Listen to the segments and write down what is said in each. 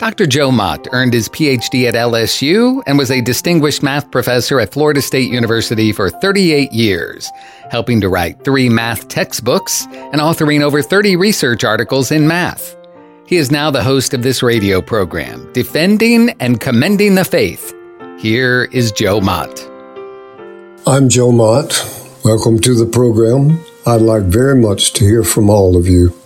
Dr. Joe Mott earned his PhD at LSU and was a distinguished math professor at Florida State University for 38 years, helping to write three math textbooks and authoring over 30 research articles in math. He is now the host of this radio program, Defending and Commending the Faith. Here is Joe Mott. I'm Joe Mott. Welcome to the program. I'd like very much to hear from all of you.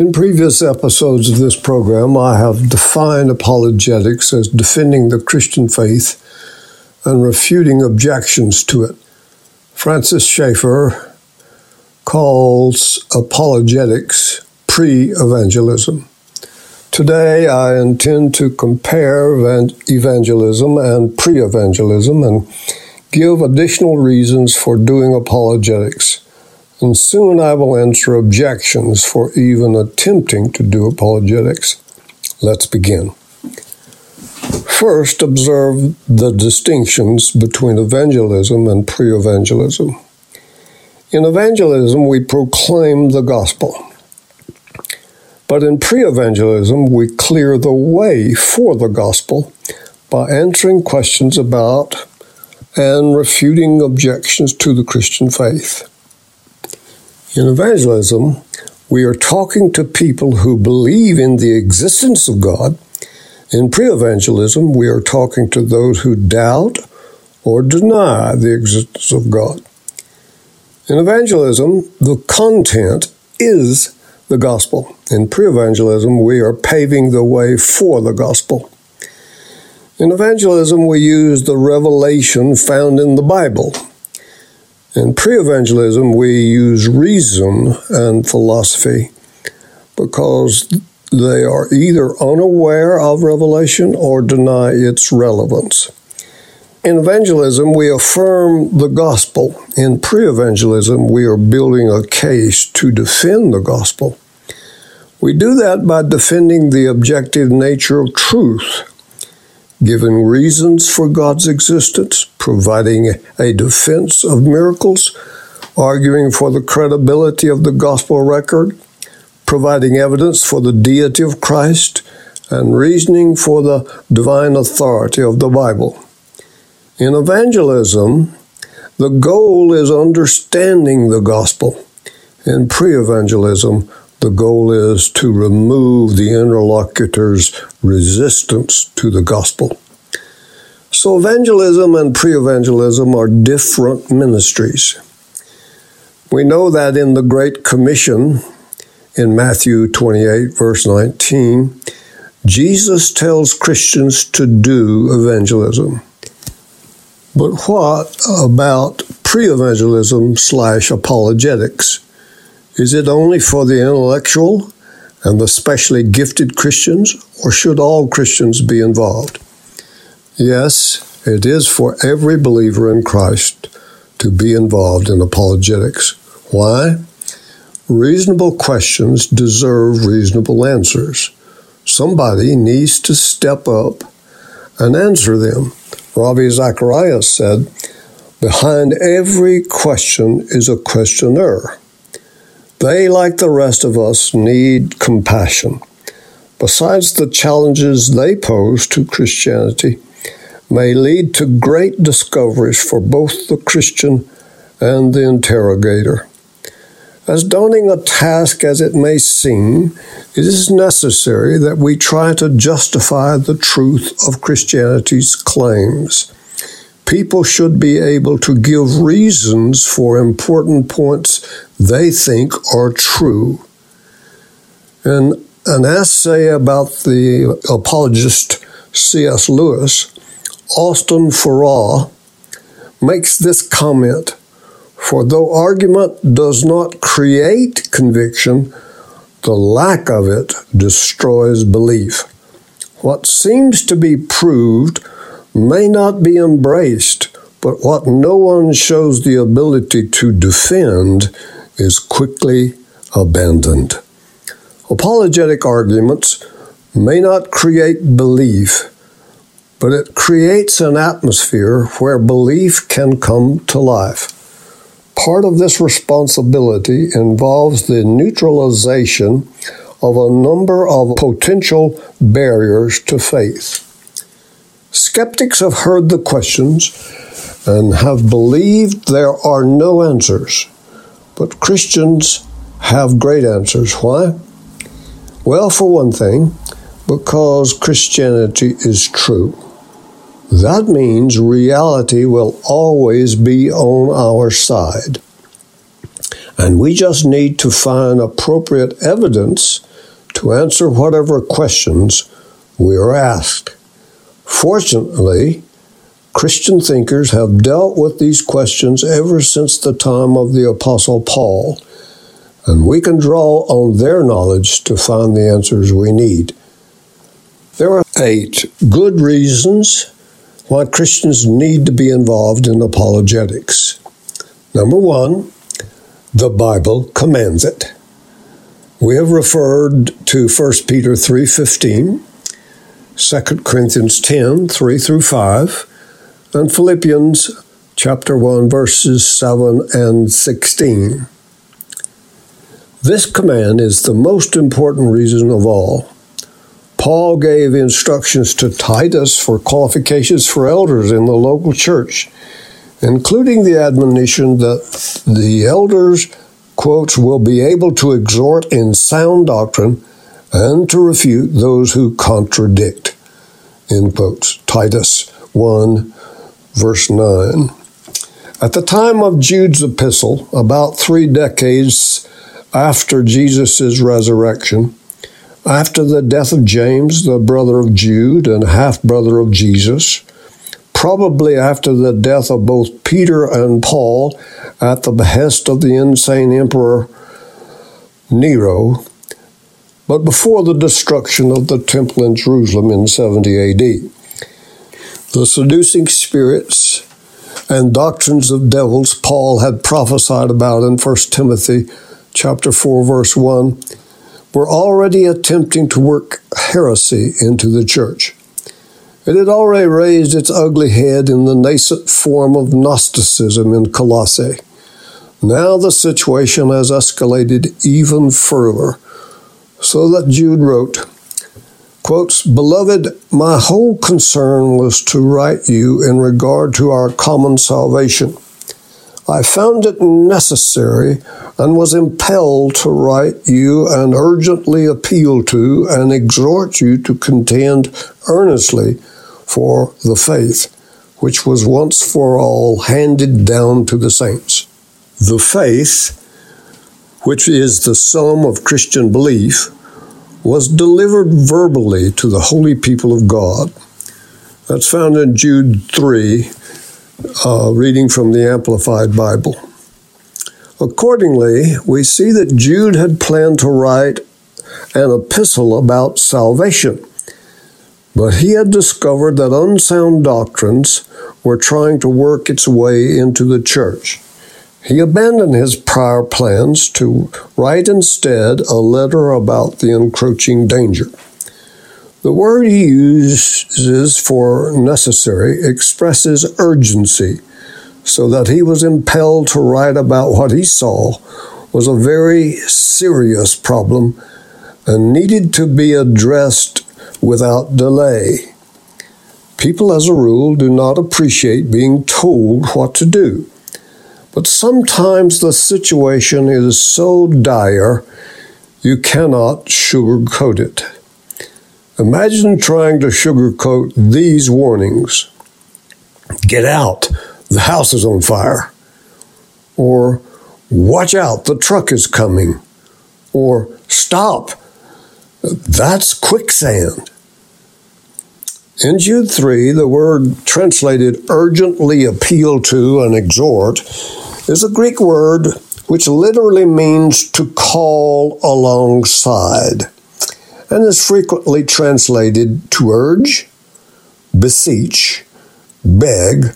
In previous episodes of this program, I have defined apologetics as defending the Christian faith and refuting objections to it. Francis Schaeffer calls apologetics pre evangelism. Today, I intend to compare evangelism and pre evangelism and give additional reasons for doing apologetics and soon I will answer objections for even attempting to do apologetics. Let's begin. First, observe the distinctions between evangelism and pre evangelism. In evangelism, we proclaim the gospel. But in pre evangelism, we clear the way for the gospel by answering questions about and refuting objections to the Christian faith. In evangelism, we are talking to people who believe in the existence of God. In pre evangelism, we are talking to those who doubt or deny the existence of God. In evangelism, the content is the gospel. In pre evangelism, we are paving the way for the gospel. In evangelism, we use the revelation found in the Bible in pre evangelism, we use reason and philosophy because they are either unaware of revelation or deny its relevance. In evangelism, we affirm the gospel. In pre evangelism, we are building a case to defend the gospel. We do that by defending the objective nature of truth giving reasons for God's existence, providing a defense of miracles, arguing for the credibility of the gospel record, providing evidence for the deity of Christ, and reasoning for the divine authority of the Bible. In evangelism, the goal is understanding the gospel. In pre evangelism, the goal is to remove the interlocutor's resistance to the gospel. So, evangelism and pre evangelism are different ministries. We know that in the Great Commission in Matthew 28, verse 19, Jesus tells Christians to do evangelism. But what about pre evangelism slash apologetics? Is it only for the intellectual and the specially gifted Christians, or should all Christians be involved? Yes, it is for every believer in Christ to be involved in apologetics. Why? Reasonable questions deserve reasonable answers. Somebody needs to step up and answer them. Ravi Zacharias said, Behind every question is a questioner. They, like the rest of us, need compassion. Besides the challenges they pose to Christianity, may lead to great discoveries for both the Christian and the interrogator. As daunting a task as it may seem, it is necessary that we try to justify the truth of Christianity's claims people should be able to give reasons for important points they think are true. In an essay about the apologist C.S. Lewis, Austin Farrer makes this comment For though argument does not create conviction, the lack of it destroys belief. What seems to be proved may not be embraced, but what no one shows the ability to defend is quickly abandoned. Apologetic arguments may not create belief, but it creates an atmosphere where belief can come to life. Part of this responsibility involves the neutralization of a number of potential barriers to faith. Skeptics have heard the questions and have believed there are no answers, but Christians have great answers. Why? Well, for one thing, because Christianity is true. That means reality will always be on our side. And we just need to find appropriate evidence to answer whatever questions we are asked. Fortunately, Christian thinkers have dealt with these questions ever since the time of the Apostle Paul and we can draw on their knowledge to find the answers we need. There are eight good reasons why Christians need to be involved in apologetics. Number one, the Bible commands it. We have referred to 1 Peter 3:15, 2 Corinthians 10, 3 through 5, and Philippians chapter 1 verses 7 and 16. This command is the most important reason of all. Paul gave instructions to Titus for qualifications for elders in the local church, including the admonition that the elders, quotes, will be able to exhort in sound doctrine and to refute those who contradict, end quotes. Titus 1, verse 9. At the time of Jude's epistle, about three decades after Jesus' resurrection, after the death of James, the brother of Jude and half brother of Jesus, probably after the death of both Peter and Paul at the behest of the insane emperor Nero, but before the destruction of the temple in Jerusalem in 70 AD. The seducing spirits and doctrines of devils Paul had prophesied about in 1 Timothy chapter 4, verse 1, were already attempting to work heresy into the church. It had already raised its ugly head in the nascent form of Gnosticism in Colossae. Now the situation has escalated even further, so that Jude wrote, quotes, Beloved, my whole concern was to write you in regard to our common salvation I found it necessary and was impelled to write you and urgently appeal to and exhort you to contend earnestly for the faith which was once for all handed down to the saints. The faith, which is the sum of Christian belief, was delivered verbally to the holy people of God. That's found in Jude 3, uh, reading from the Amplified Bible. Accordingly, we see that Jude had planned to write an epistle about salvation, but he had discovered that unsound doctrines were trying to work its way into the church. He abandoned his prior plans to write instead a letter about the encroaching danger. The word he uses for necessary expresses urgency, so that he was impelled to write about what he saw was a very serious problem and needed to be addressed without delay. People, as a rule, do not appreciate being told what to do. But sometimes the situation is so dire you cannot sugarcoat it. Imagine trying to sugarcoat these warnings get out, the house is on fire. Or watch out, the truck is coming. Or stop, that's quicksand. In Jude 3, the word translated urgently appeal to and exhort is a Greek word which literally means to call alongside and is frequently translated to urge, beseech, beg,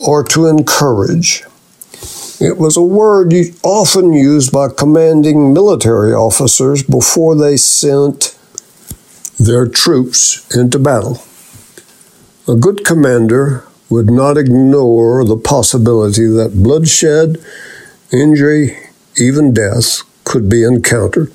or to encourage. It was a word often used by commanding military officers before they sent their troops into battle. A good commander would not ignore the possibility that bloodshed, injury, even death could be encountered,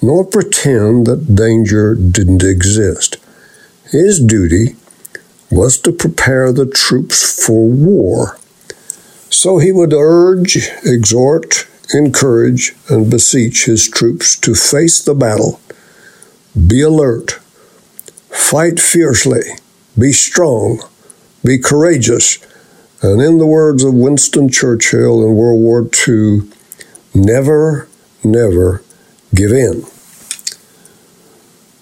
nor pretend that danger didn't exist. His duty was to prepare the troops for war. So he would urge, exhort, encourage, and beseech his troops to face the battle, be alert, fight fiercely, be strong, be courageous, and in the words of Winston Churchill in World War II, never, never give in.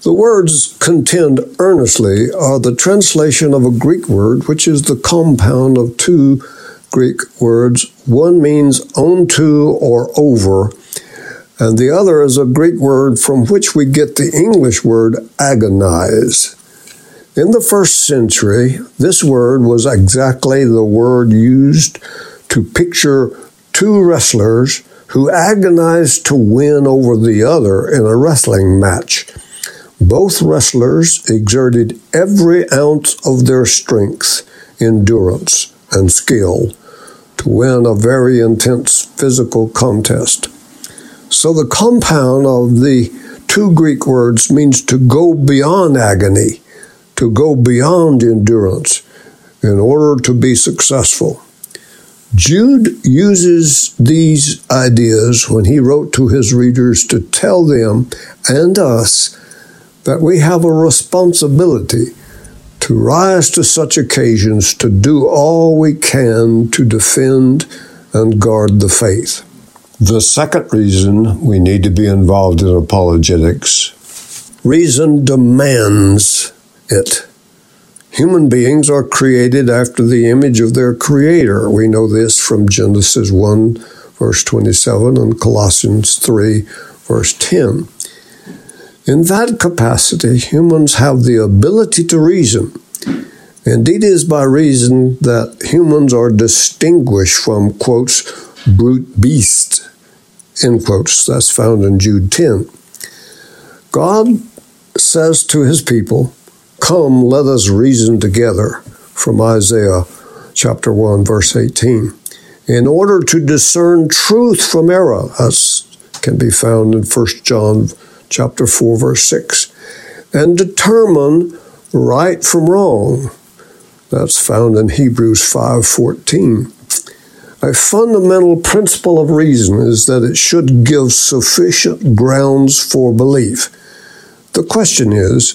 The words contend earnestly are the translation of a Greek word which is the compound of two Greek words. One means onto or over, and the other is a Greek word from which we get the English word agonize. In the first century, this word was exactly the word used to picture two wrestlers who agonized to win over the other in a wrestling match. Both wrestlers exerted every ounce of their strength, endurance, and skill to win a very intense physical contest. So the compound of the two Greek words means to go beyond agony to go beyond endurance in order to be successful. Jude uses these ideas when he wrote to his readers to tell them and us that we have a responsibility to rise to such occasions to do all we can to defend and guard the faith. The second reason we need to be involved in apologetics reason demands it. Human beings are created after the image of their Creator. We know this from Genesis 1, verse 27, and Colossians 3, verse 10. In that capacity, humans have the ability to reason. Indeed, it is by reason that humans are distinguished from, quotes, brute beasts, end quotes. That's found in Jude 10. God says to his people, Come, let us reason together, from Isaiah chapter 1, verse 18, in order to discern truth from error. as can be found in 1 John chapter 4, verse 6, and determine right from wrong. That's found in Hebrews 5:14. A fundamental principle of reason is that it should give sufficient grounds for belief. The question is,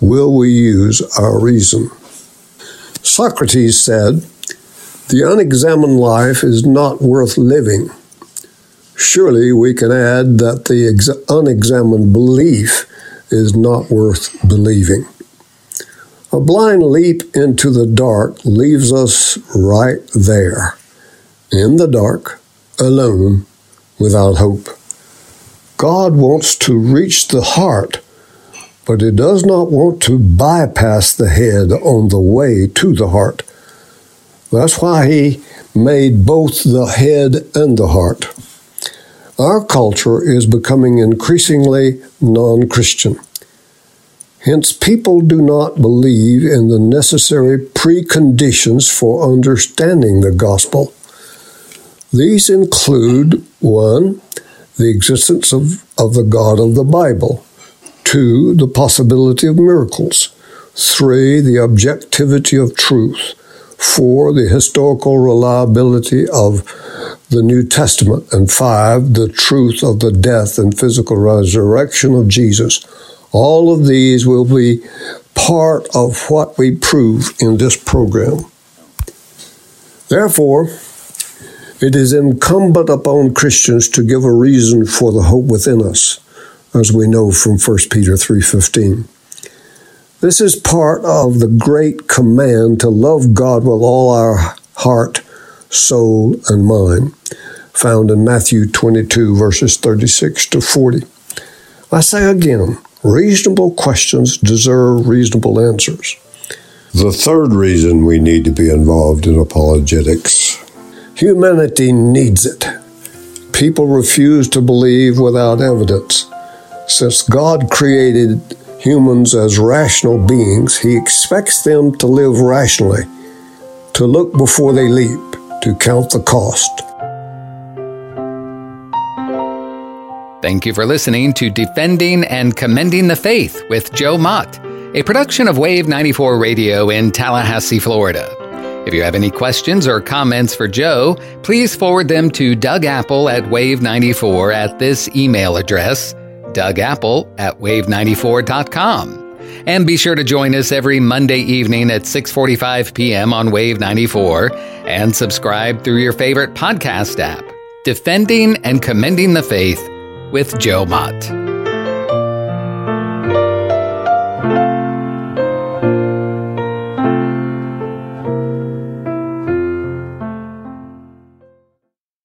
will we use our reason? Socrates said, The unexamined life is not worth living. Surely we can add that the ex- unexamined belief is not worth believing. A blind leap into the dark leaves us right there, in the dark, alone, without hope. God wants to reach the heart but it does not want to bypass the head on the way to the heart. That's why he made both the head and the heart. Our culture is becoming increasingly non Christian. Hence, people do not believe in the necessary preconditions for understanding the gospel. These include 1. The existence of, of the God of the Bible. Two, the possibility of miracles. Three, the objectivity of truth. Four, the historical reliability of the New Testament. And five, the truth of the death and physical resurrection of Jesus. All of these will be part of what we prove in this program. Therefore, it is incumbent upon Christians to give a reason for the hope within us as we know from 1 Peter 3:15. This is part of the great command to love God with all our heart, soul, and mind, found in Matthew 22 verses 36 to 40. I say again, reasonable questions deserve reasonable answers. The third reason we need to be involved in apologetics Humanity needs it. People refuse to believe without evidence. Since God created humans as rational beings, He expects them to live rationally, to look before they leap, to count the cost. Thank you for listening to Defending and Commending the Faith with Joe Mott, a production of Wave 94 Radio in Tallahassee, Florida. If you have any questions or comments for Joe, please forward them to Doug Apple at Wave94 at this email address, dougapple at wave94.com. And be sure to join us every Monday evening at 6:45 p.m. on Wave 94 and subscribe through your favorite podcast app. Defending and Commending the Faith with Joe Mott.